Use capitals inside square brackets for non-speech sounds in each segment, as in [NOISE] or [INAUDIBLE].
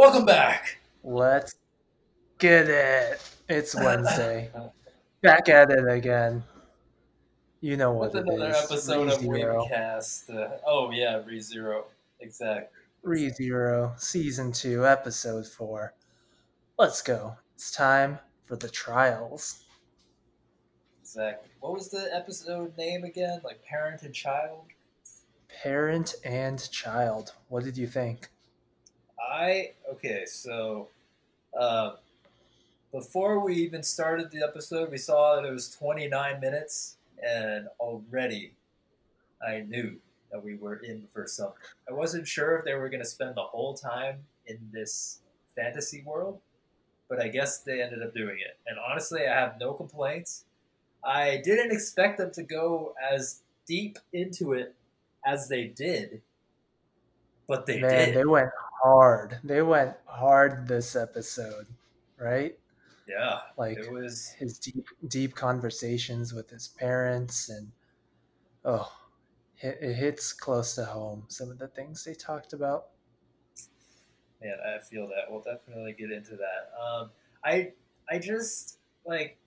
Welcome back. Let's get it. It's [LAUGHS] Wednesday. Back at it again. You know what With it another is. episode of ReZero. Webcast. Uh, oh yeah, ReZero. Exactly. ReZero, Season 2, Episode 4. Let's go. It's time for the trials. Exactly. What was the episode name again? Like parent and child? Parent and child. What did you think? I okay, so uh, before we even started the episode, we saw that it was 29 minutes, and already I knew that we were in for something. I wasn't sure if they were going to spend the whole time in this fantasy world, but I guess they ended up doing it. And honestly, I have no complaints. I didn't expect them to go as deep into it as they did, but they Man, did. they went hard. They went hard this episode, right? yeah. Like It was his deep deep conversations with his parents and oh it, it hits close to home some of the things they talked about man, I feel that. We'll definitely get into that. Um, I I just like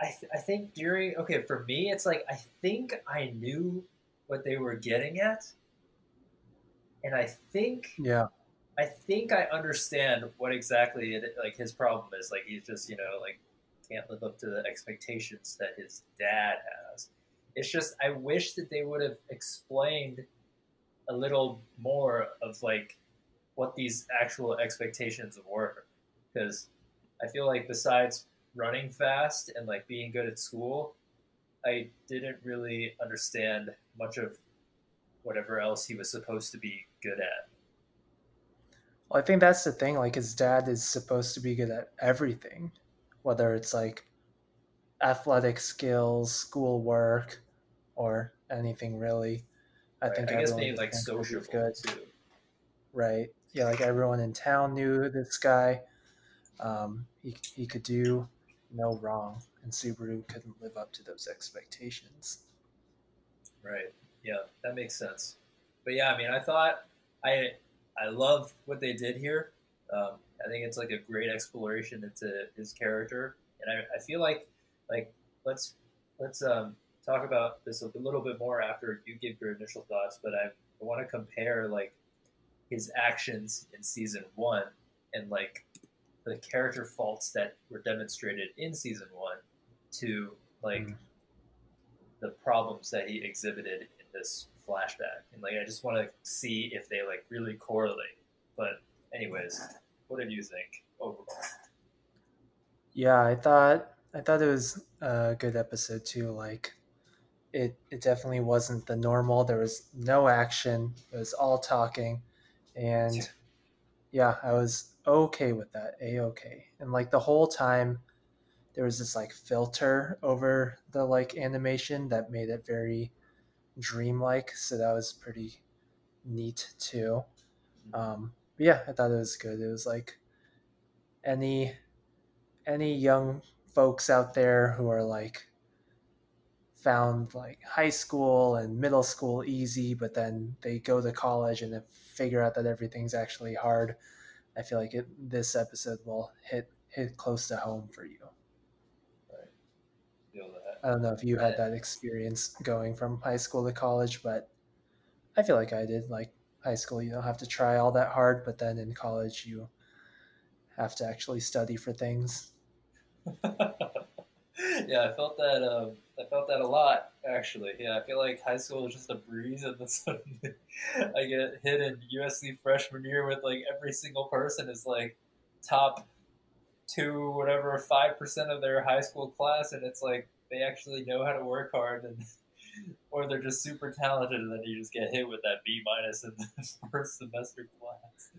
I th- I think during okay for me it's like I think I knew what they were getting at, and I think yeah I think I understand what exactly it, like his problem is. Like he's just you know like can't live up to the expectations that his dad has. It's just I wish that they would have explained a little more of like what these actual expectations were, because I feel like besides running fast and like being good at school, I didn't really understand much of whatever else he was supposed to be good at. Well, i think that's the thing like his dad is supposed to be good at everything whether it's like athletic skills schoolwork or anything really i Right, think I guess being like the country is sociable good too. right? Yeah, like everyone in town knew this guy. Um, he he could do no wrong, and Subaru couldn't live up to those expectations. Right. Yeah, that makes sense. But yeah, I mean, I thought I I love what they did here. Um, I think it's like a great exploration into his character, and I, I feel like like let's let's um, talk about this a little bit more after you give your initial thoughts. But I, I want to compare like his actions in season one and like the character faults that were demonstrated in season one to like Mm. the problems that he exhibited in this flashback and like i just want to see if they like really correlate but anyways what did you think overall Yeah, I thought I thought it was a good episode too. Like, it it definitely wasn't the normal. There was no action. It was all talking, and yeah, I was okay with that. A okay, and like the whole time, there was this like filter over the like animation that made it very dreamlike. So that was pretty neat too. Um, but yeah, I thought it was good. It was like any any young folks out there who are like found like high school and middle school easy, but then they go to college and then figure out that everything's actually hard. I feel like it, this episode will hit hit close to home for you. that I don't know if you had that experience going from high school to college, but I feel like I did. Like high school, you don't have to try all that hard, but then in college, you have to actually study for things. [LAUGHS] yeah i felt that um, i felt that a lot actually yeah i feel like high school is just a breeze and then [LAUGHS] suddenly i get hit in usc freshman year with like every single person is like top two whatever five percent of their high school class and it's like they actually know how to work hard and [LAUGHS] or they're just super talented and then you just get hit with that b minus in the [LAUGHS] first semester class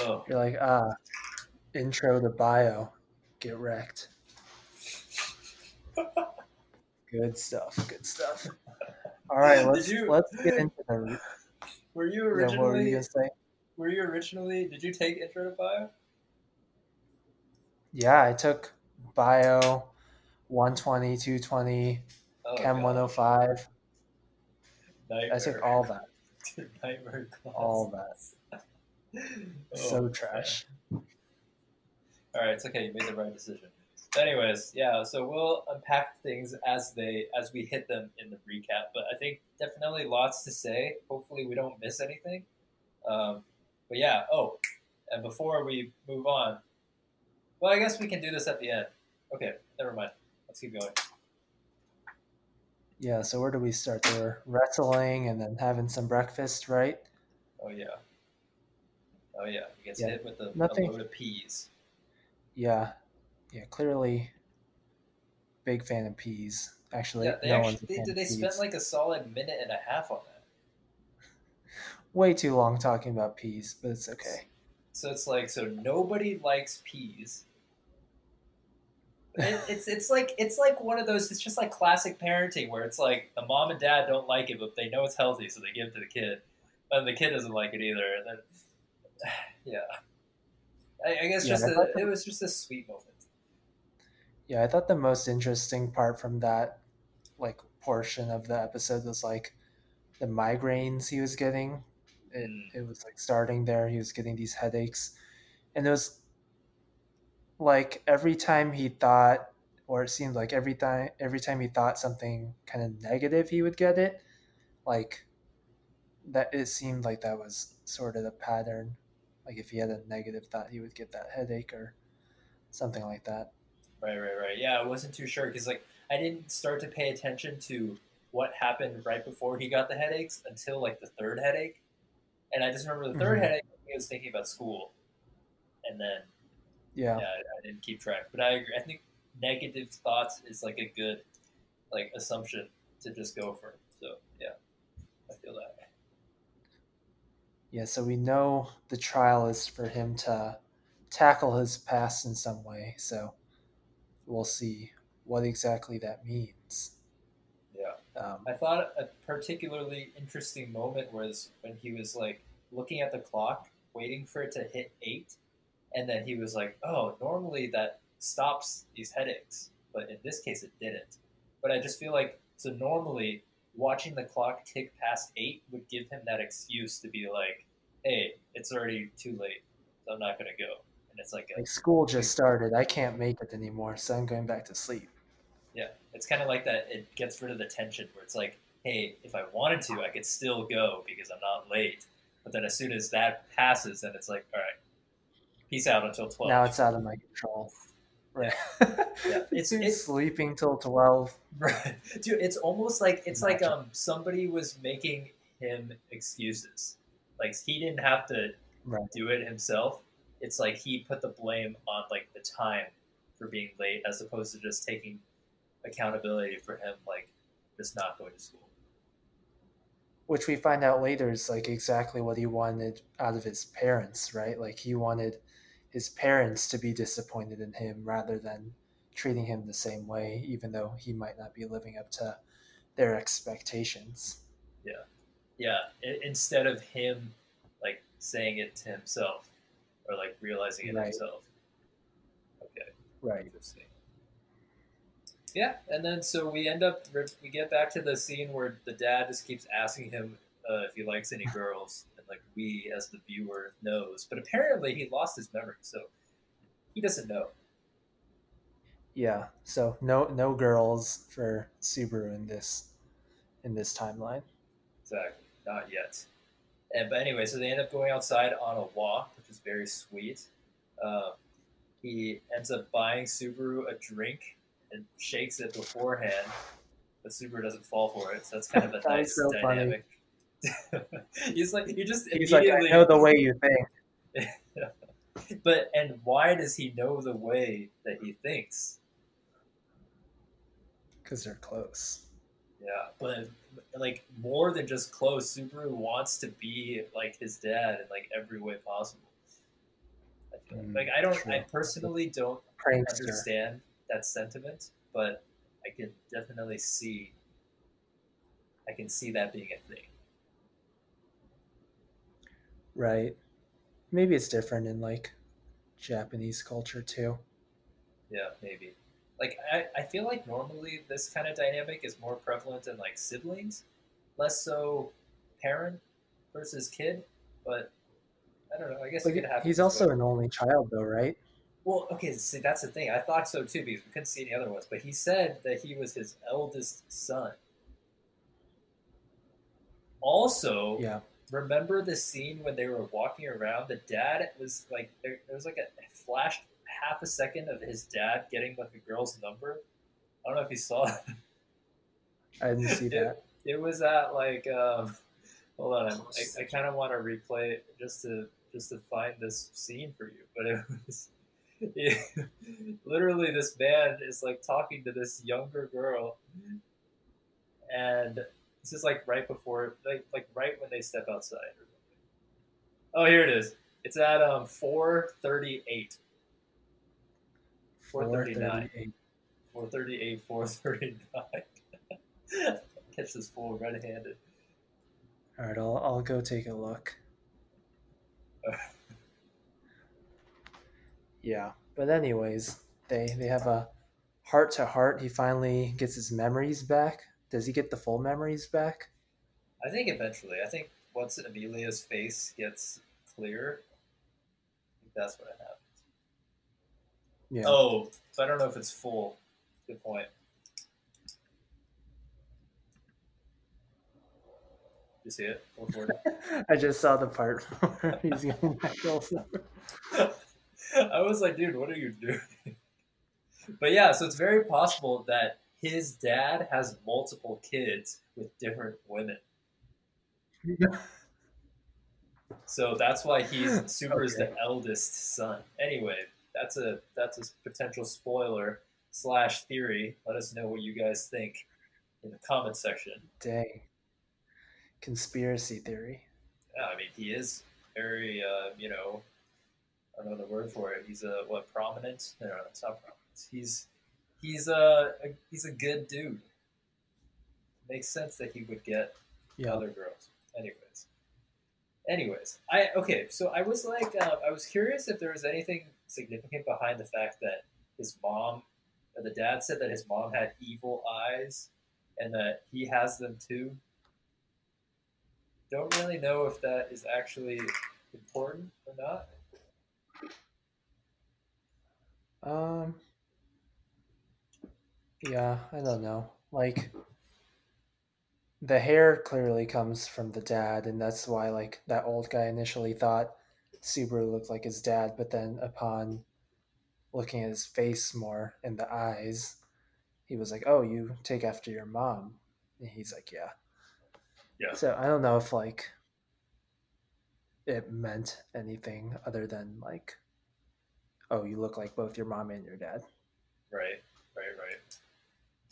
oh You're like, ah, intro to bio, get wrecked. [LAUGHS] Good stuff. Good stuff. All right, let's you- let's get into the. were you Yeah, what were originally you gonna say? Were you originally? Did you take intro to bio? Yeah, I took bio, 120, 220, Oh, Chem God. 105. I took all that. [LAUGHS] Nightmare class. all that. [LAUGHS] so trash. All right, it's okay. You made the right decision. anyways, yeah. So we'll unpack things as they as we hit them in the recap. But I think definitely lots to say. Hopefully, we don't miss anything. Um, but yeah. Oh, and before we move on, well, I guess we can do this at the end. Okay, never mind. Let's keep going. Yeah, so where do we start? They were wrestling and then having some breakfast, right? Oh yeah. Oh yeah. He gets Yeah. hit with a, a load of peas. Yeah, yeah, clearly big fan of peas. Actually, Yeah, they no actually they, fan they, spent peas. like a solid minute and a half on that. way too long talking about peas, but it's okay. So it's like so nobody likes peas. It, it's it's like it's like one of those. It's just like classic parenting where it's like the mom and dad don't like it, but they know it's healthy, so they give it to the kid, and the kid doesn't like it either. And then, [SIGHS] yeah, I, I guess Yeah, just a, thought it was just a sweet moment. Yeah, I thought the most interesting part from that like portion of the episode was like the migraines he was getting. It, Mm. it was like starting there. He was getting these headaches, and it was like every time he thought, or it seemed like every time every time he thought something kind of negative, he would get it. Like that, it seemed like that was sort of the pattern. Like if he had a negative thought, he would get that headache or something like that. Right, right, right. Yeah, I wasn't too sure because like I didn't start to pay attention to what happened right before he got the headaches until like the third headache, and I just remember the 3rd Mhm. headache. He was thinking about school, and then Yeah. yeah, I, I didn't keep track. But I agree. I think negative thoughts is like a good like assumption to just go for. So yeah, I feel that. Yeah, so we know the trial is for him to tackle his past in some way. So we'll see what exactly that means. Yeah. Um, I thought a particularly interesting moment was when he was like looking at the clock, waiting for it to hit eight, and then he was like, "Oh, normally that stops these headaches, but in this case it didn't." But I just feel like so normally watching the clock tick past eight would give him that excuse to be like, "Hey, it's already too late, so I'm not gonna go." And it's like, a, like school just started. I can't make it anymore, so I'm going back to sleep. Yeah, it's kind of like that. It gets rid of the tension where it's like, hey, if I wanted to, I could still go because I'm not late. But then as soon as that passes, then it's like, all right, peace out until twelve. Now it's out of my control. [LAUGHS] Right. [LAUGHS] Yeah, it's- it's- sleeping till 12. right, [LAUGHS] dude. It's almost like it's like um somebody was making him excuses. Like he didn't have to Right. do it himself. It's like he put the blame on like the time for being late, as opposed to just taking accountability for him, like just not going to school. Which we find out later is like exactly what he wanted out of his parents, right? Like he wanted his parents to be disappointed in him rather than treating him the same way, even though he might not be living up to their expectations. Yeah, i instead of him like saying it to himself or like realizing it Right. himself. Okay, Right. interesting. Yeah, and then so we end up we get back to the scene where the dad just keeps asking him uh, if he likes any girls, and like we as the viewer knows, but apparently he lost his memory, so he doesn't know. Yeah. So no no girls for Subaru in this in this timeline. Exactly, not yet. And but anyway, so they end up going outside on a walk, which is very sweet. Uh, he ends up buying Subaru a drink and shakes it beforehand, but Subaru doesn't fall for it. So that's kind of a [LAUGHS] That nice so funny. dynamic. [LAUGHS] He's like, you just He's like, I know the way you think. [LAUGHS] but and why does he know the way that he thinks? Because they're close. Yeah, but like more than just close, Subaru wants to be like his dad in like every way possible. I like. Mm, like I don't, true. I personally don't Prankster. understand that sentiment, but I can definitely see, I can see that being a thing. Right. Maybe it's different in like Japanese culture too. Yeah, maybe. Like I, I feel like normally this kind of dynamic is more prevalent in like siblings, less so parent versus kid. But I don't know. I guess Like, it could happen. he's also way. an only child, though, right? Well, okay, see, that's the thing. I thought so too because we couldn't see any other ones. But he said that he was his eldest son. Also, Yeah. Remember the scene when they were walking around? The dad was like, there, there was like a flash, half a second of his dad getting like a girl's number. I don't know if you saw that. [LAUGHS] I didn't see Yeah. that. It was at like, um, hold on, I, I kind of want to replay it just to just to find this scene for you, but it was. [LAUGHS] Yeah, literally, this man is like talking to this younger girl, and this is like right before, like like right when they step outside. Or something. Oh, here it is. It's at um four thirty eight. Four thirty nine. 438. Four thirty eight. Four thirty nine. [LAUGHS] Catch this fool red handed. All right, I'll I'll go take a look. [LAUGHS] Yeah, but anyways, they they have a heart to heart. He finally gets his memories back. Does he get the full memories back? I think eventually. I think once Emilia's face gets clear, I think that's what it happens. Yeah. Oh, so I don't know if it's full. Good point. You see it? [LAUGHS] I just saw the part [LAUGHS] where he's getting that girl's number. I was like, dude, what are you doing? [LAUGHS] But yeah, so it's very possible that his dad has multiple kids with different women. So that's why he's [LAUGHS] super. Super's the eldest son. Anyway, that's a that's a potential spoiler slash theory. Let us know what you guys think in the comment section. Dang. Conspiracy theory. Yeah, I mean he is very uh, you know I don't know the word for it. He's a what prominent? No, no, it's not prominent. He's he's a, a he's a good dude. Makes sense that he would get Yeah. other girls. Anyways, anyways, I okay. So I was like, uh, I was curious if there was anything significant behind the fact that his mom, or the dad said that his mom had evil eyes, and that he has them too. Don't really know if that is actually important or not. Um. Yeah, I don't know. Like, the hair clearly comes from the dad, and that's why, like, that old guy initially thought Subaru looked like his dad, but then upon looking at his face more and the eyes, he was like, "Oh, you take after your mom," and he's like, "Yeah." Yeah. So I don't know if like it meant anything other than like, "Oh, you look like both your mom and your dad." Right, right, right.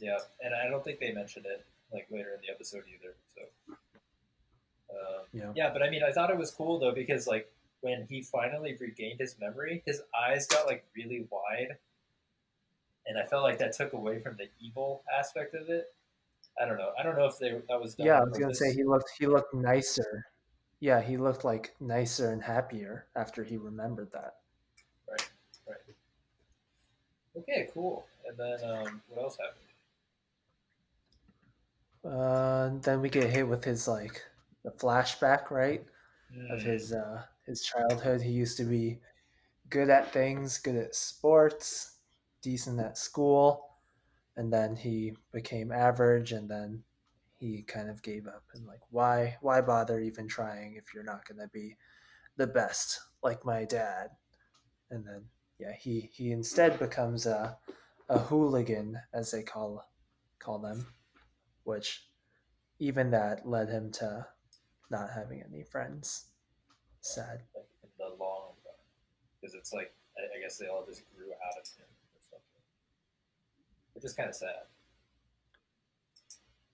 Yeah, and I don't think they mentioned it like later in the episode either. So, um, Yeah. yeah, but I mean, I thought it was cool though because like when he finally regained his memory, his eyes got like really wide, and I felt like that took away from the evil aspect of it. I don't know. I don't know if they that was done Yeah, I was gonna say he looked he looked nicer. Yeah, he looked like nicer and happier after he remembered that. Right. Right. Okay, cool. And then um, what else happened? Uh, then we get hit with his like the flashback, right, of Hmm, his uh his childhood. He used to be good at things, good at sports, decent at school, and then he became average, and then he kind of gave up. And like, why why bother even trying if you're not gonna be the best like my dad? And then yeah, he he instead becomes a a hooligan, as they call call them, which even that led him to not having any friends. Sad. like in the long run, because it's like I, I guess they all just grew out of him or something, which is kind of sad.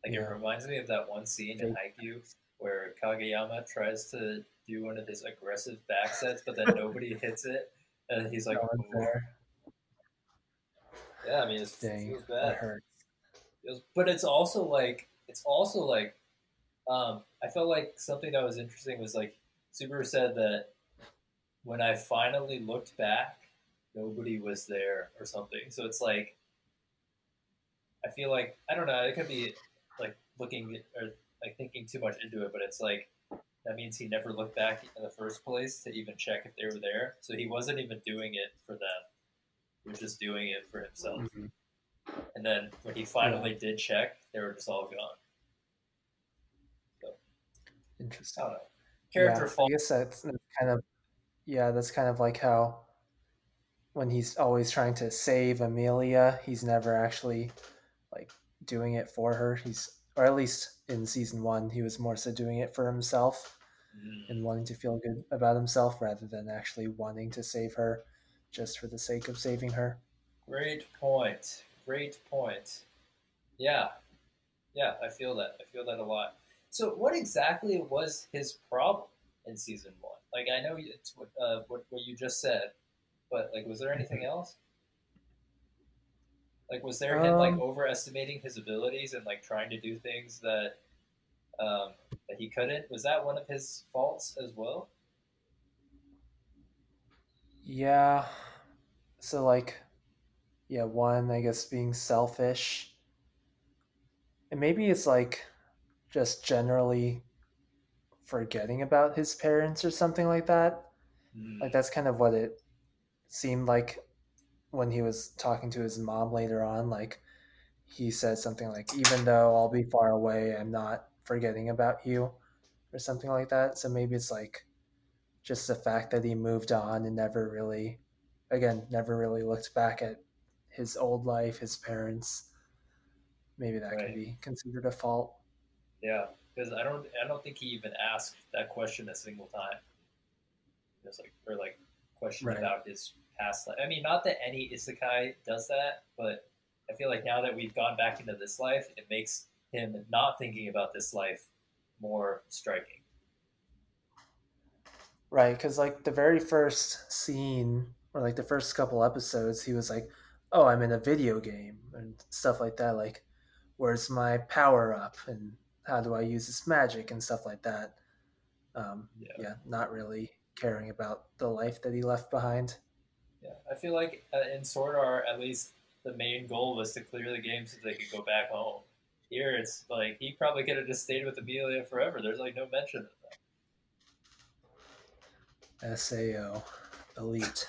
Like Yeah. it reminds me of that one scene in Haikyuu where Kageyama tries to do one of his aggressive back sets, but then nobody [LAUGHS] hits it, and he's like, No one's "Ooh." there. "Yeah, I mean, it's, it Dang, that bad." hurt. Was- but it's also like it's also like um, I felt like something that was interesting was like Subaru said that when I finally looked back, nobody was there or something. So it's like I feel like I don't know. It could be like looking or like thinking too much into it, but it's like that means he never looked back in the first place to even check if they were there. So he wasn't even doing it for them. He was just doing it for himself. Mhm. And then when he finally did check, they were just all gone. Interesting. I don't know. Character yeah, fault. I guess that's, that's kind of yeah, that's kind of like how when he's always trying to save Emilia, he's never actually like doing it for her. He's or at least in season one, he was more so doing it for himself Mm, and wanting to feel good about himself rather than actually wanting to save her just for the sake of saving her. Great point. Great point. Yeah. Yeah, I feel that. I feel that a lot. So, what exactly was his problem in season one? Like, I know it's what, uh, what, what you just said, but, like, was there anything else? Like, was there him, like, Um, overestimating his abilities and, like, trying to do things that, um, that he couldn't? Was that one of his faults as well? Yeah. So like yeah, one, I guess being selfish. And maybe it's like just generally forgetting about his parents or something like that. Mm, Like that's kind of what it seemed like when he was talking to his mom later on. Like he said something like, even though I'll be far away, I'm not forgetting about you or something like that. So maybe it's like just the fact that he moved on and never really, again, never really looked back at his old life, his parents. Maybe that Right. could be considered a fault. Yeah, because I don't, I don't think he even asked that question a single time. Just like, or like, question Right. about his past life. I mean, not that any isekai does that, but I feel like now that we've gone back into this life, it makes him not thinking about this life more striking. Right, because like the very first scene, or like the first couple episodes, he was like, "Oh, I'm in a video game" and stuff like that. Like, where's my power up, and how do I use this magic and stuff like that. Um, Yeah. yeah, not really caring about the life that he left behind. Yeah, I feel like uh, in Sword Art, at least the main goal was to clear the game so they could go back home. Here, it's like he probably could have just stayed with Emilia forever. There's like no mention of that. Sao, elite.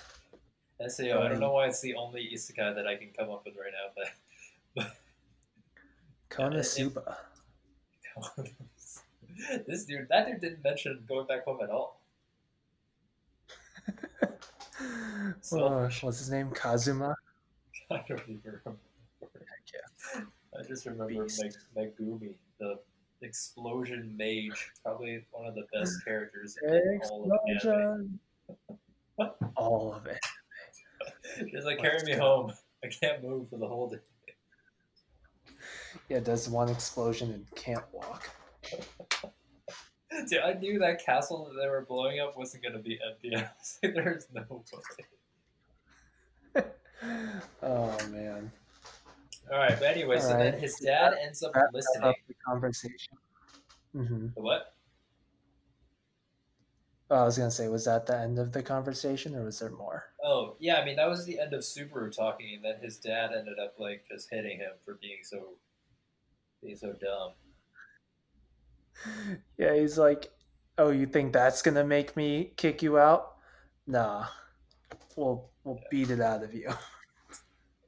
SAO. I don't um, know why it's the only isekai that I can come up with right now, Konosuba. but [LAUGHS] [LAUGHS] this dude, that dude didn't mention going back home at all. [LAUGHS] oh, Selfish. what's his name? Kazuma. I don't even remember. yeah. I just remember Meg, Megumin, the explosion mage, probably one of the best characters in all of anime. All of it. [LAUGHS] She's like, carry me home. [LAUGHS] I can't move for the whole day. Yeah, does one explosion and can't walk. Dude, I knew that castle that they were blowing up wasn't going to be empty. [LAUGHS] I was like, there's no way. oh man. All right, but anyway, All so then his dad ends up Wrap that listening. up the conversation. Mm-hmm. The what? Oh, I was gonna say, was that the end of the conversation, or was there more? Oh, yeah, I mean, that was the end of Subaru talking, and then his dad ended up, like, just hitting him for being so, being so dumb. [LAUGHS] Yeah, he's like, "Oh, you think that's gonna make me kick you out? Nah, we'll we'll beat it out of you." [LAUGHS]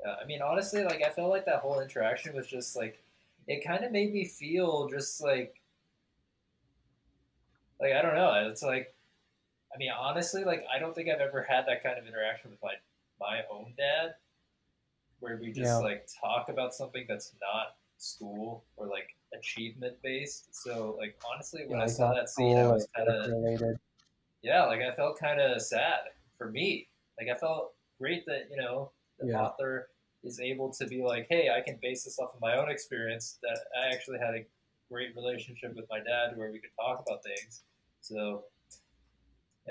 Yeah, I mean, honestly, like, I felt like that whole interaction was just, like, it kind of made me feel just, like, like, I don't know, it's like, I mean, honestly, like, I don't think I've ever had that kind of interaction with my, my own dad, where we just, Yeah. like, talk about something that's not school or, like, achievement based. So, like, honestly, when Yeah, I saw that scene, I was kind of, yeah, like I felt kind of sad for me. Like I felt great that you know the Yeah. author is able to be like, hey, I can base this off of my own experience. That I actually had a great relationship with my dad where we could talk about things. So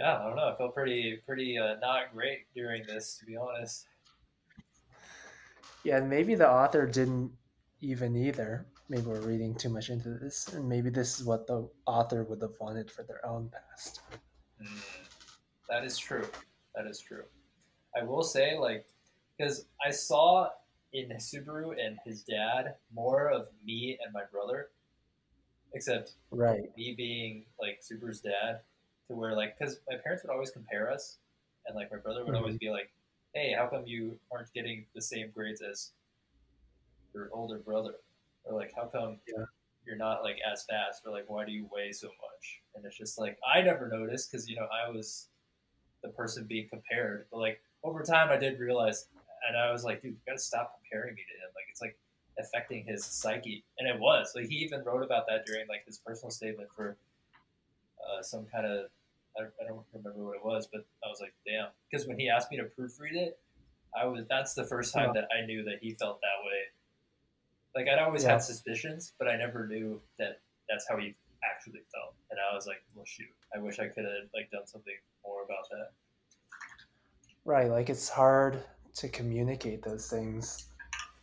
yeah, I don't know. I felt pretty pretty uh, not great during this, to be honest. Yeah, maybe the author didn't even either. Maybe we're reading too much into this, and maybe this is what the author would have wanted for their own past. Mm, that is true. That is true. I will say, like, because I saw in Subaru and his dad more of me and my brother. except right. me being like Subaru's dad, to where like because my parents would always compare us, and like my brother would always be like, "Hey, how come you aren't getting the same grades as your older brother?" Or like, "How come Yeah. you're not like as fast?" Or like, "Why do you weigh so much?" And it's just like I never noticed because you know I was the person being compared, but like over time I did realize, and I was like, "Dude, you gotta stop comparing me to him." Like it's like affecting his psyche, and it was. Like he even wrote about that during like his personal statement for uh, some kind of I don't, I don't remember what it was, but I was like, damn, because when he asked me to proofread it, I was that's the first time Yeah. that I knew that he felt that way. Like I'd always Yeah. had suspicions, but I never knew that that's how he actually felt, and I was like, well, shoot, I wish I could have like done something more about that. Right, like it's hard to communicate those things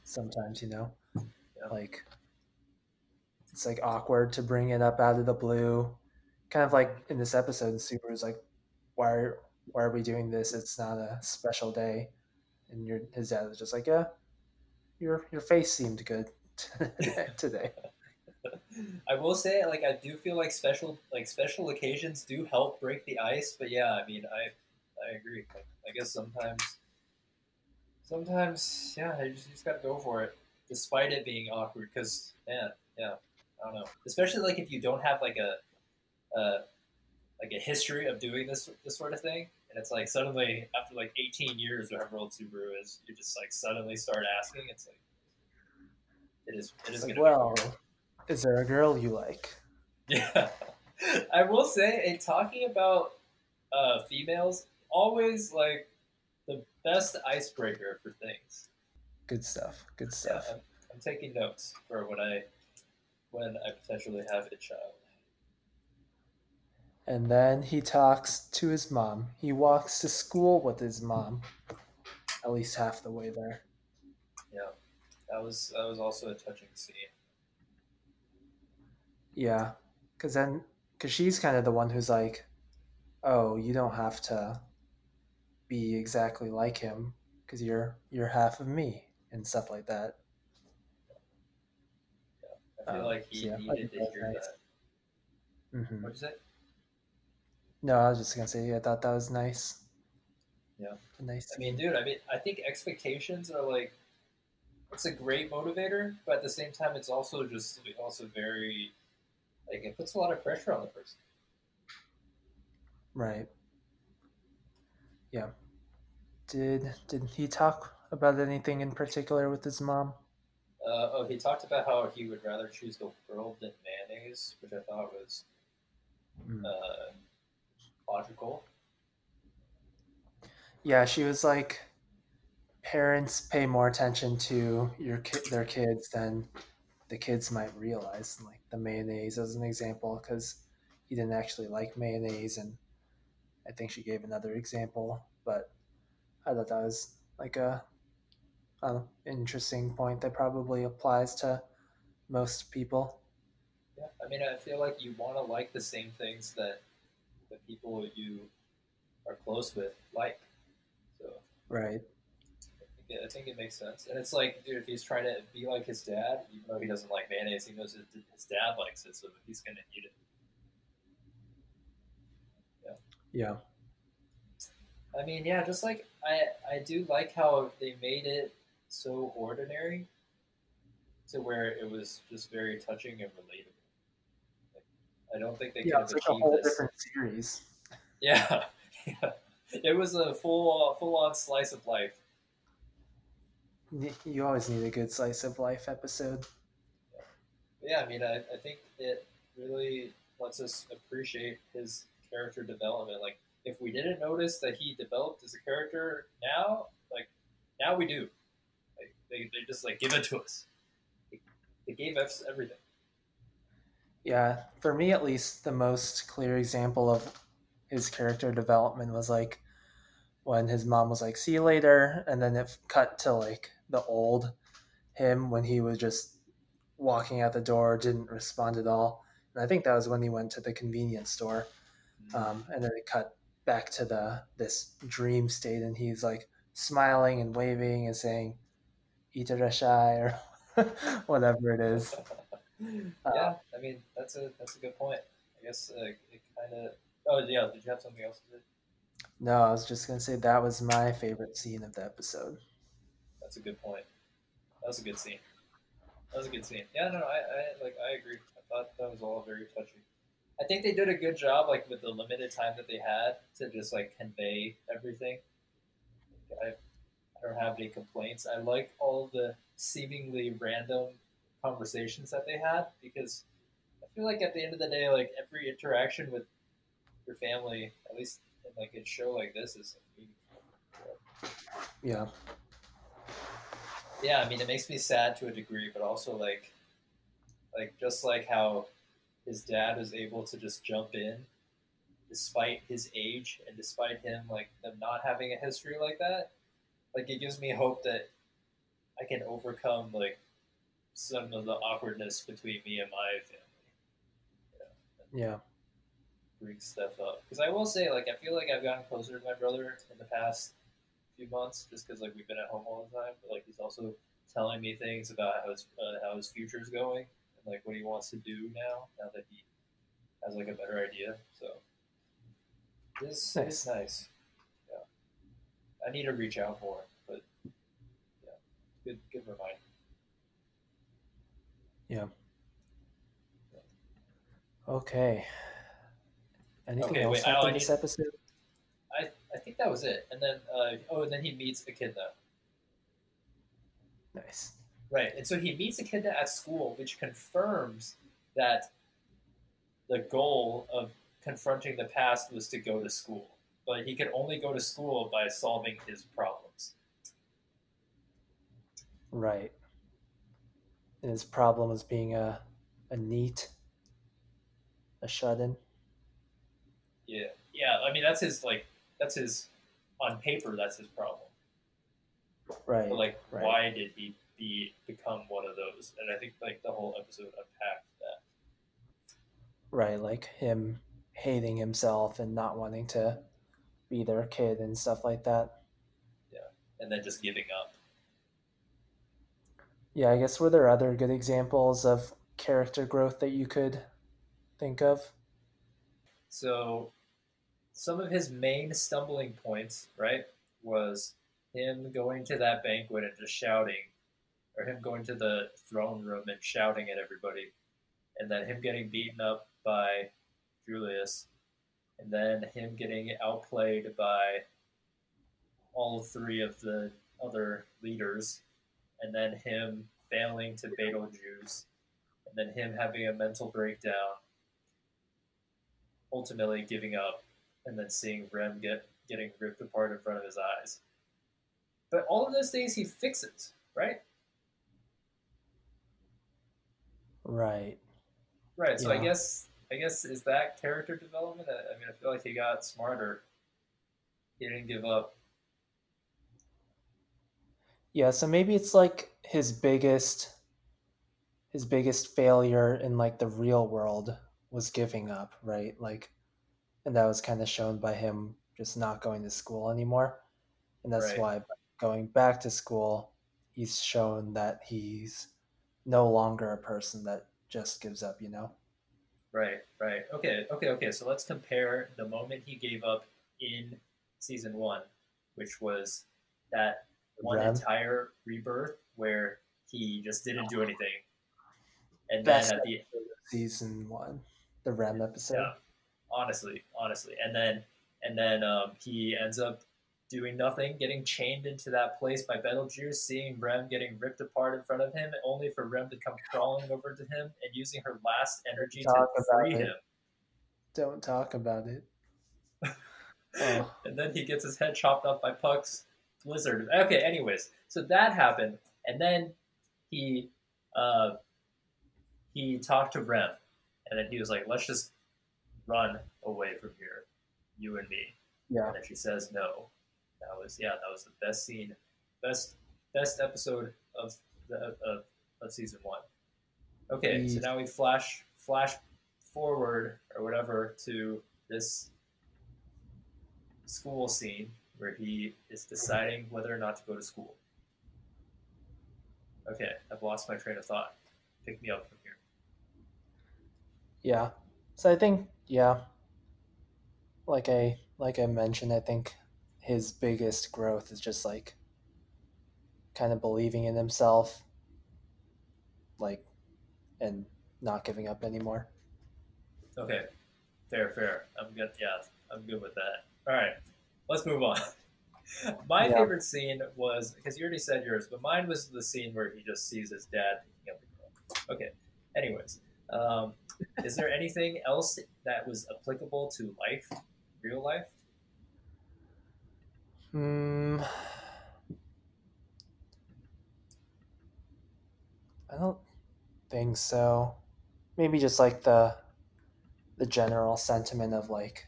sometimes, you know? Yeah. Like it's like awkward to bring it up out of the blue. Kind of like in this episode, Subaru's like, Why are why are we doing this? It's not a special day. And your his dad was just like, Yeah, your your face seemed good [LAUGHS] today. [LAUGHS] I will say, like, I do feel like special, like special occasions do help break the ice. But yeah, I mean, I, I agree. Like, I guess sometimes, sometimes, yeah, you just, you just gotta go for it, despite it being awkward. Because, man, yeah, I don't know. Especially like if you don't have like a, uh, like a history of doing this this sort of thing, and it's like suddenly after like 18 years, or however old Subaru is, you just like suddenly start asking. It's like, it is, it is gonna. be well, is there a girl you like? [LAUGHS] Yeah, I will say, in talking about uh, females, always like the best icebreaker for things. Good stuff. Good Yeah, stuff. I'm, I'm taking notes for when I when I potentially have a child. And then he talks to his mom. He walks to school with his mom. At least half the way there. Yeah, that was that was also a touching scene. Yeah, because then, because she's kind of the one who's like, "Oh, you don't have to be exactly like him, because you're you're half of me and stuff like that." Yeah. I feel Um, like he so yeah, needed to hear nice. that. hmm What'd you say? No, I was just gonna say, I thought that was nice. Yeah. Nice. I mean, dude, I mean, I think expectations are like it's a great motivator, but at the same time, it's also just also very like it puts a lot of pressure on the person. Right. Yeah. Did did he talk about anything in particular with his mom? Uh, oh, he talked about how he would rather choose the world than mayonnaise, which I thought was Mm. uh, logical. Yeah, she was like, parents pay more attention to your ki- their kids than the kids might realize. Like the mayonnaise as an example, because he didn't actually like mayonnaise, and I think she gave another example, but I thought that was like a, a interesting point that probably applies to most people. Yeah, I mean, I feel like you want to like the same things that the people you are close with like. So Right. I think, I think it makes sense. And it's like, dude, if he's trying to be like his dad, even though he doesn't like mayonnaise, he knows his, his dad likes it, so he's gonna eat it. Yeah. Yeah. I mean, yeah, just like I, I do like how they made it so ordinary, to where it was just very touching and relatable. I don't think they Yeah, could have like a achieved whole this. different series. Yeah, yeah. [LAUGHS] It was a full, uh, full on slice of life. You always need a good slice of life episode. yeah, I mean, I, I think it really lets us appreciate his character development. Like, if we didn't notice that he developed as a character now, like, now we do. Like, they, they just, like, give it to us. They, they gave us everything. Yeah, for me at least, the most clear example of his character development was like when his mom was like, "See you later," and then it cut to like the old him when he was just walking out the door, didn't respond at all. And I think that was when he went to the convenience store, um, and then it cut back to the this dream state, and he's like smiling and waving and saying "Itterasshai" or [LAUGHS] whatever it is. Uh, yeah, I mean that's a that's a good point. I guess uh, it kind of. Oh yeah, did you have something else to say? No, I was just gonna say that was my favorite scene of the episode. That's a good point. That was a good scene. That was a good scene. Yeah, no, I, I like I agree. I thought that was all very touching. I think they did a good job, like with the limited time that they had to just like convey everything. I, I don't have any complaints. I like all the seemingly random conversations that they had because I feel like at the end of the day, like every interaction with your family, at least in like a show like this, is meaningful. Yeah, yeah, I mean, it makes me sad to a degree, but also like, like just like how his dad was able to just jump in, despite his age and despite him like them not having a history like that. Like it gives me hope that I can overcome like some of the awkwardness between me and my family. yeah, Bring stuff up because I will say, like, I feel like I've gotten closer to my brother in the past few months, just because like we've been at home all the time. But like he's also telling me things about how his uh, how his future's going and like what he wants to do now. Now that he has like a better idea, so this Nice. is nice. Yeah, I need to reach out more, but yeah, good good reminder. Okay. Anything Okay, else wait, I- happened I this episode? I I think that was it. And then uh, oh, and then he meets Echidna. Nice. Right, and so he meets Echidna at school, which confirms that the goal of confronting the past was to go to school. But he could only go to school by solving his problems. Right. And his problem was being a a NEET, a shut in. Yeah, yeah. I mean, that's his like that's his on paper. That's his problem. Right. But like, right. why did he be become one of those? And I think like the whole episode unpacked that. Right, like him hating himself and not wanting to be their kid and stuff like that. Yeah, and then just giving up. Yeah, I guess were there other good examples of character growth that you could think of? So, some of his main stumbling points, right, was him going to that banquet and just shouting, or him going to the throne room and shouting at everybody, and then him getting beaten up by Julius, and then him getting outplayed by all three of the other leaders, and then him failing to Betelgeuse, and then him having a mental breakdown ultimately giving up and then seeing Rem get getting ripped apart in front of his eyes. But all of those things he fixes, right? Right. Right. So I guess I guess is that character development? I, I mean, I feel like he got smarter. He didn't give up. Yeah, so maybe it's like his biggest his biggest failure in like the real world was giving up, right? Like and that was kind of shown by him just not going to school anymore. And that's Right. why going back to school, he's shown that he's no longer a person that just gives up, you know? Right. Right. Okay. Okay. Okay. So let's compare the moment he gave up in season one, which was that one entire rebirth where he just didn't do anything, and Best then at the season one, the REM episode. Yeah, honestly, honestly, and then and then um, he ends up doing nothing, getting chained into that place by Betelgeuse, seeing Rem getting ripped apart in front of him, only for Rem to come crawling over to him and using her last energy to free it. him. Don't talk about it. Oh. [LAUGHS] And then he gets his head chopped off by Puck's Blizzard. Okay, anyways, so that happened, and then he uh, he talked to Rem, and then he was like, "Let's just run away from here, you and me." Yeah. And then she says no. That was yeah, that was the best scene, best best episode of the of, of season one. Okay, so now we flash flash forward or whatever to this school scene where he is deciding whether or not to go to school. Okay, I've lost my train of thought. Pick me up from here. Yeah. So I think yeah. Like I like I mentioned, I think his biggest growth is just like kind of believing in himself like and not giving up anymore. Okay, fair, fair. I'm good. Yeah, I'm good with that. All right, let's move on. [LAUGHS] My Yeah. favorite scene was because you already said yours, but mine was the scene where he just sees his dad picking up the girl. Okay. Anyways, um, is there anything else that was applicable to life, real life? Hmm. I don't think so. Maybe just like the the general sentiment of like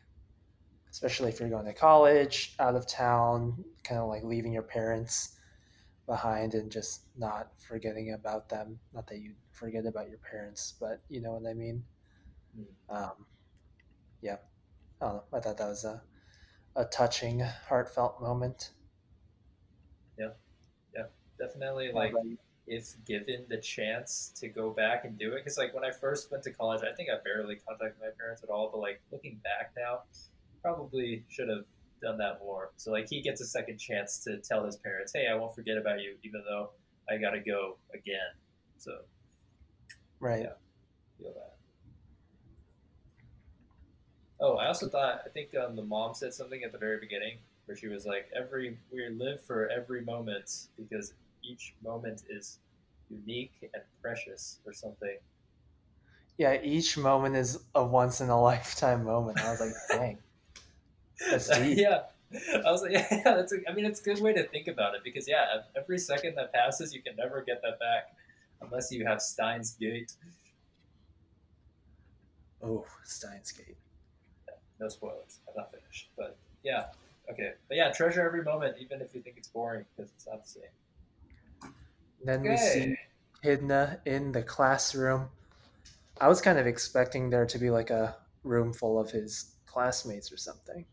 especially if you're going to college, out of town, kind of like leaving your parents behind and just not forgetting about them. Not that you forget about your parents, but you know what I mean. Um, yeah, I don't know. I thought that was a a touching, heartfelt moment. Yeah, yeah, definitely, like if given the chance to go back and do it, because like when I first went to college, I think I barely contacted my parents at all. But like looking back now, probably should have done that more. So like he gets a second chance to tell his parents, "Hey, I won't forget about you, even though I gotta go again." So Right. Yeah. feel that. Oh, I also thought I think um, the mom said something at the very beginning where she was like, "Every we live for every moment because each moment is unique and precious," or something. Yeah, each moment is a once in a lifetime moment. I was like, dang. [LAUGHS] Yeah, I was like, [LAUGHS] yeah, that's. A, I mean, it's a good way to think about it because yeah, every second that passes, you can never get that back unless you have Steins Gate. Oh, Steins Gate. No spoilers. I'm not finished, but yeah, okay. But yeah, treasure every moment, even if you think it's boring because it's not the same. Then we see Echidna in the classroom. I was kind of expecting there to be like a room full of his classmates or something.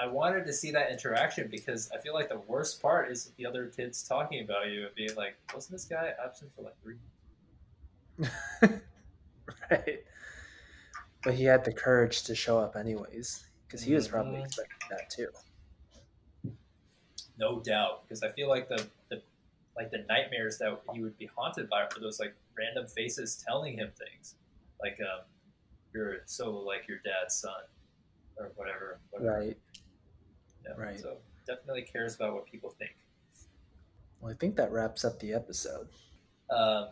I wanted to see that interaction because I feel like the worst part is the other kids talking about you and being like, "Wasn't this guy absent for like three [LAUGHS] right. But he had the courage to show up anyways, because he was probably Mhm. expecting that too. No doubt, because I feel like the, the like the nightmares that he would be haunted by for those like random faces telling him things, like um, you're so like your dad's son, or whatever. whatever. Right. Yeah, right. So definitely cares about what people think. Well, I think that wraps up the episode. Um,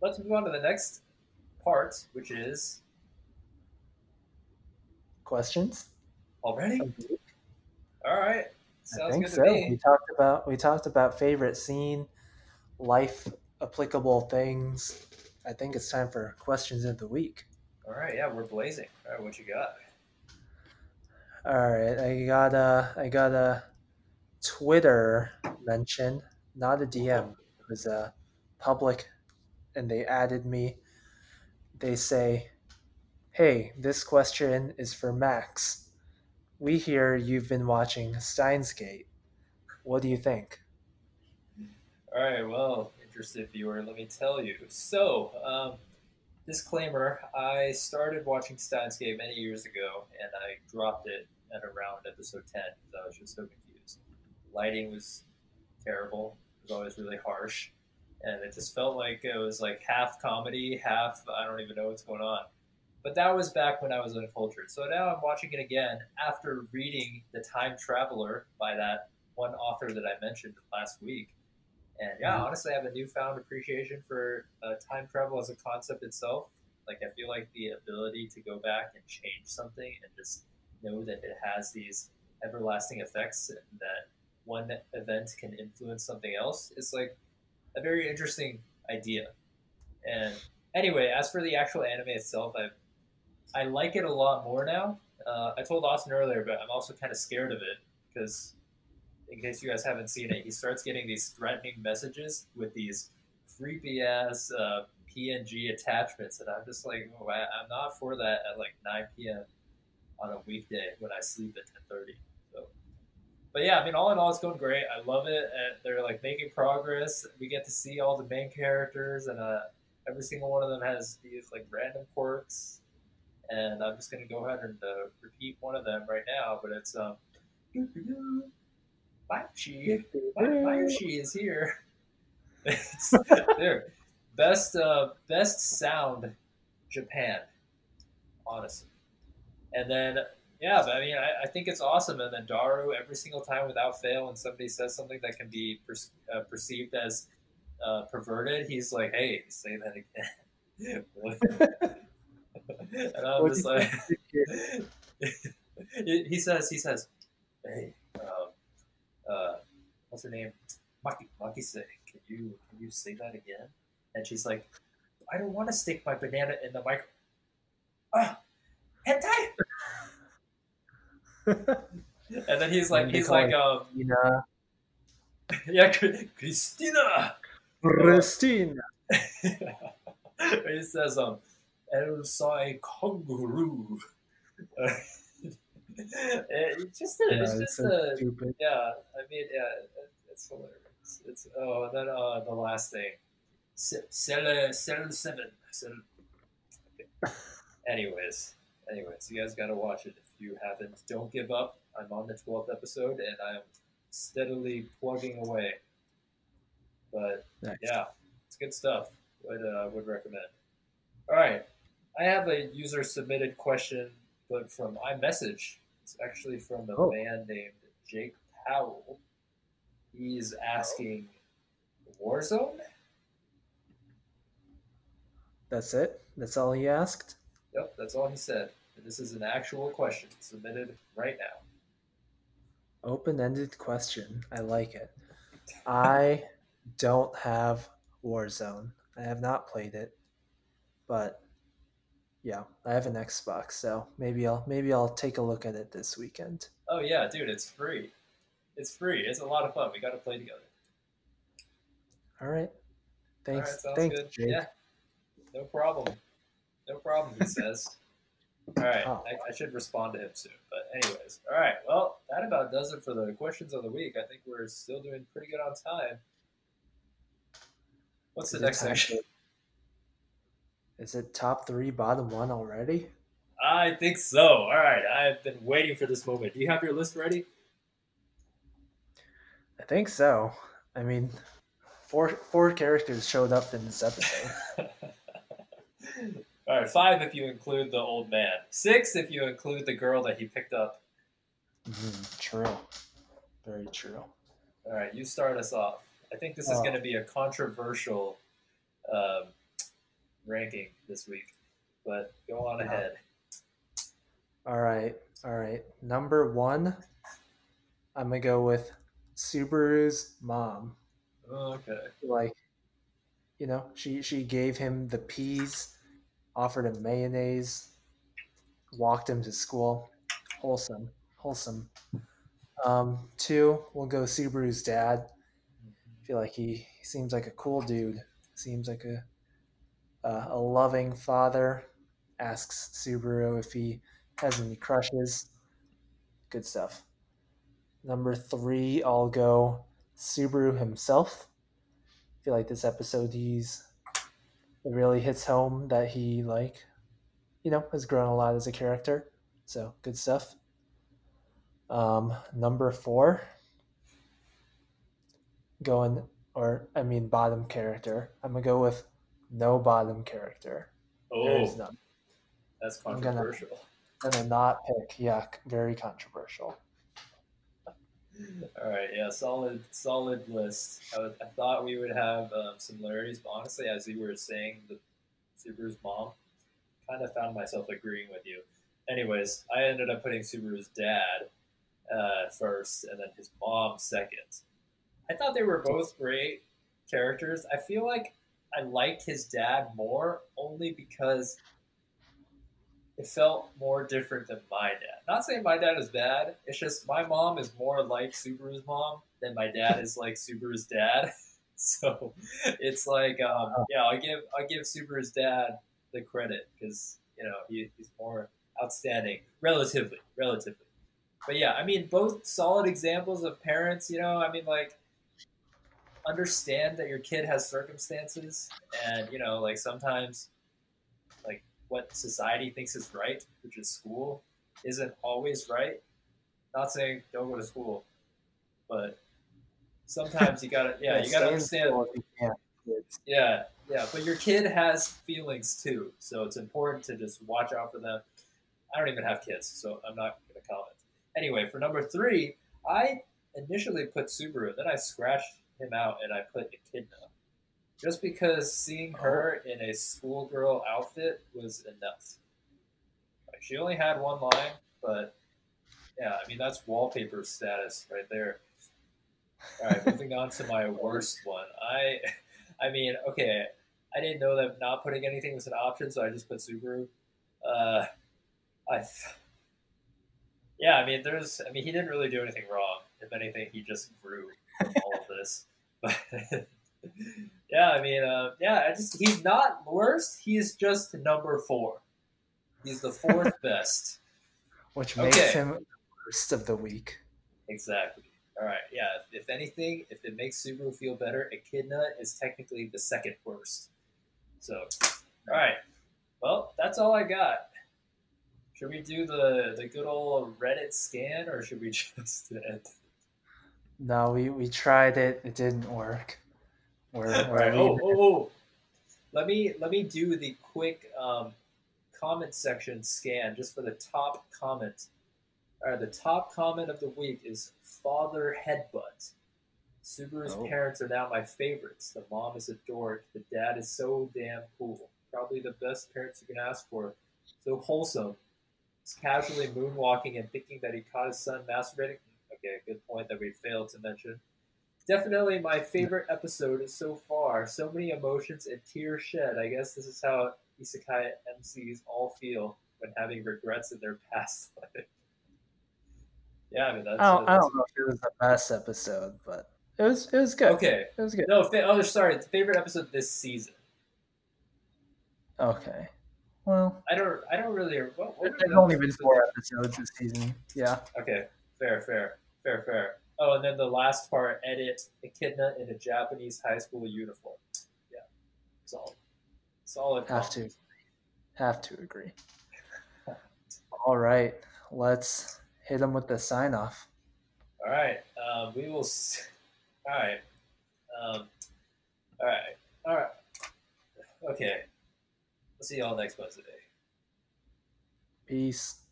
let's move on to the next part, which is Questions? already. All right, I sounds think good so. to We talked about we talked about favorite scene, life applicable things. I think it's time for questions of the week. All right, yeah, we're blazing. All right, what you got? All right, I got a I got a Twitter mention, not a DM. It was a public, and they added me. They say, "Hey, this question is for Max. We hear you've been watching Steins Gate. What do you think?" All right, well, interested viewer, let me tell you. So, um, disclaimer: I started watching Steins Gate many years ago, and I dropped it at around episode ten because I was just so confused. Lighting was terrible; it was always really harsh, and it just felt like it was like half comedy, half I don't even know what's going on. But that was back when I was uncultured. So now I'm watching it again after reading The Time Traveler by that one author that I mentioned last week. And yeah, Mhm. honestly, I have a newfound appreciation for uh, time travel as a concept itself. Like, I feel like the ability to go back and change something and just know that it has these everlasting effects and that one event can influence something else is like a very interesting idea. And anyway, as for the actual anime itself, I I like it a lot more now. Uh, I told Austin earlier, but I'm also kind of scared of it because in case you guys haven't seen it, he starts getting these threatening messages with these creepy ass uh, PNG attachments, and I'm just like, oh, I, I'm not for that at like 9 p.m. on a weekday when I sleep at 10:30. So, but yeah, I mean, all in all, it's going great. I love it. And they're like making progress. We get to see all the main characters, and uh, every single one of them has these like random quirks. and I'm just gonna go ahead and uh, repeat one of them right now. But it's um, Mayushii, Mayushii is here. [LAUGHS] it's there. Best uh, best sound Japan, honestly. And then yeah, but I mean, I, I think it's awesome. And then Daru, every single time without fail, when somebody says something that can be per, uh, perceived as uh, perverted, he's like, "Hey, say that again." [LAUGHS] and I'm just like, [LAUGHS] he says, he says, "Hey, uh, what's her name? Maki, Makise, can you can you say that again?" And she's like, "I don't want to stick my banana in the micro." Ah, hentai. [LAUGHS] and then he's like, he's like, um, Christina. [LAUGHS] yeah, Christina. Christina. [LAUGHS] he says, um, El Psy Kongroo. [LAUGHS] it's just a, Yeah, it's it's just so a, stupid. yeah. I mean, yeah, it's hilarious. It's oh, and then uh, the last thing, Se- Cell Cell Seven. [LAUGHS] Anyways, anyways, you guys gotta watch it if you haven't. Don't give up. I'm on the twelfth episode, and I'm steadily plugging away. But Nice. yeah, it's good stuff. Would uh, would recommend. All right, I have a user submitted question, but from iMessage. It's actually from a Oh. man named Jake Powell. He's asking Warzone. That's it. That's all he asked. Yep, that's all he said. And this is an actual question submitted right now. Open-ended question. I like it. [LAUGHS] I don't have Warzone. I have not played it, but yeah, I have an Xbox, so maybe I'll maybe I'll take a look at it this weekend. Oh yeah, dude, it's free. It's free. It's a lot of fun. We got to play together. All right. Thanks. All right, Thanks, good. Jake. Yeah, no problem. No problem. He says. All right, Oh. I, I should respond to him soon. But anyways, all right. Well, that about does it for the questions of the week. I think we're still doing pretty good on time. What's the next section? Is it top three, bottom one already? I think so. All right, I've been waiting for this moment. Do you have your list ready? I think so. I mean, four four characters showed up in this episode. [LAUGHS] All right, five if you include the old man. Six if you include the girl that he picked up. Mhm, True. Very true. All right, you start us off. I think this is Oh. going to be a controversial um, ranking this week, but go on Yeah. ahead. All right. All right. Number one, I'm gonna go with Subaru's mom. Okay. Like, you know, she she gave him the peas, offered him mayonnaise, walked him to school. Wholesome, wholesome. Um, two, we'll go Subaru's dad. I feel like he, he seems like a cool dude. Seems like a uh, a loving father. Asks Subaru if he has any crushes. Good stuff. Number three, I'll go Subaru himself. I feel like this episode he's it really hits home that he like you know has grown a lot as a character. So good stuff. Um, number four, going or I mean bottom character. I'm gonna go with no bottom character. There is Oh, none. that's controversial. I'm gonna not pick. Yeah, very controversial. All right, yeah, solid, solid list. I, I thought we would have um, similarities, but honestly, as you were saying, the Subaru's mom, kind of found myself agreeing with you. Anyways, I ended up putting Subaru's dad uh, first, and then his mom second. I thought they were both great characters. I feel like I liked his dad more only because it felt more different than my dad. Not saying my dad is bad. It's just my mom is more like Subaru's mom than my dad is like Subaru's dad. [LAUGHS] So it's like, um, yeah, I give I give Subaru's dad the credit because you know he, he's more outstanding, relatively, relatively. But yeah, I mean, both solid examples of parents. You know, I mean, like understand that your kid has circumstances, and you know, like sometimes, like what society thinks is right, which is school, isn't always right. Not saying don't go to school, but sometimes you gotta yeah, you gotta understand yeah yeah but your kid has feelings too so it's important to just watch out for them. I don't even have kids so i'm not to comment. Anyway for number three i initially put subaru then i scratched him out and i put echidna just because seeing her in a schoolgirl outfit was enough like she only had one line but yeah i mean that's wallpaper status right there all right, moving on to my [LAUGHS] worst one. I, I mean, okay, I didn't know that not putting anything was an option, so I just put Subaru. Uh, I, yeah, I mean, there's, I mean, he didn't really do anything wrong. If anything, he just grew all of this. But [LAUGHS] yeah, I mean, uh, yeah, I just he's not worst. He's just number four. He's the fourth [LAUGHS] best, which makes okay. him worst of the week. Exactly. All right, yeah. If anything, if it makes Subaru feel better, Echidna is technically the second worst. So, all right. Well, that's all I got. Should we do the the good old Reddit scan, or should we [LAUGHS] just end? No, we, we tried it. It didn't work. We're, [LAUGHS] we're right. oh, oh, oh, let me let me do the quick um, comment section scan just for the top comment all right, the top comment of the week is Father Headbutt. Subaru's oh. parents are now my favorites. The mom is adored. The dad is so damn cool. Probably the best parents you can ask for. So wholesome. He's casually moonwalking and thinking that he caught his son masturbating. Okay, good point that we failed to mention. Definitely my favorite episode so far. So many emotions and tears shed. I guess this is how isekai MCs all feel when having regrets in their [LAUGHS] past life. Yeah, I mean that's. I don't, I don't know if it was the best episode, but it was it was good. Okay, it was good. No, fa- oh, sorry, favorite episode this season. Okay. Well, I don't. I don't really. What, what there's only been four episodes this season. Yeah. Okay. Fair. Fair. Fair. Fair. Oh, and then the last part: edit Echidna in a Japanese high school uniform. Yeah. Solid. Solid. Have to. Have to agree. [LAUGHS] All right. Let's hit them with the sign off. All right. Um, we will. [LAUGHS] All right. Um, all right. All right. Okay. We'll see y'all next Wednesday. Peace.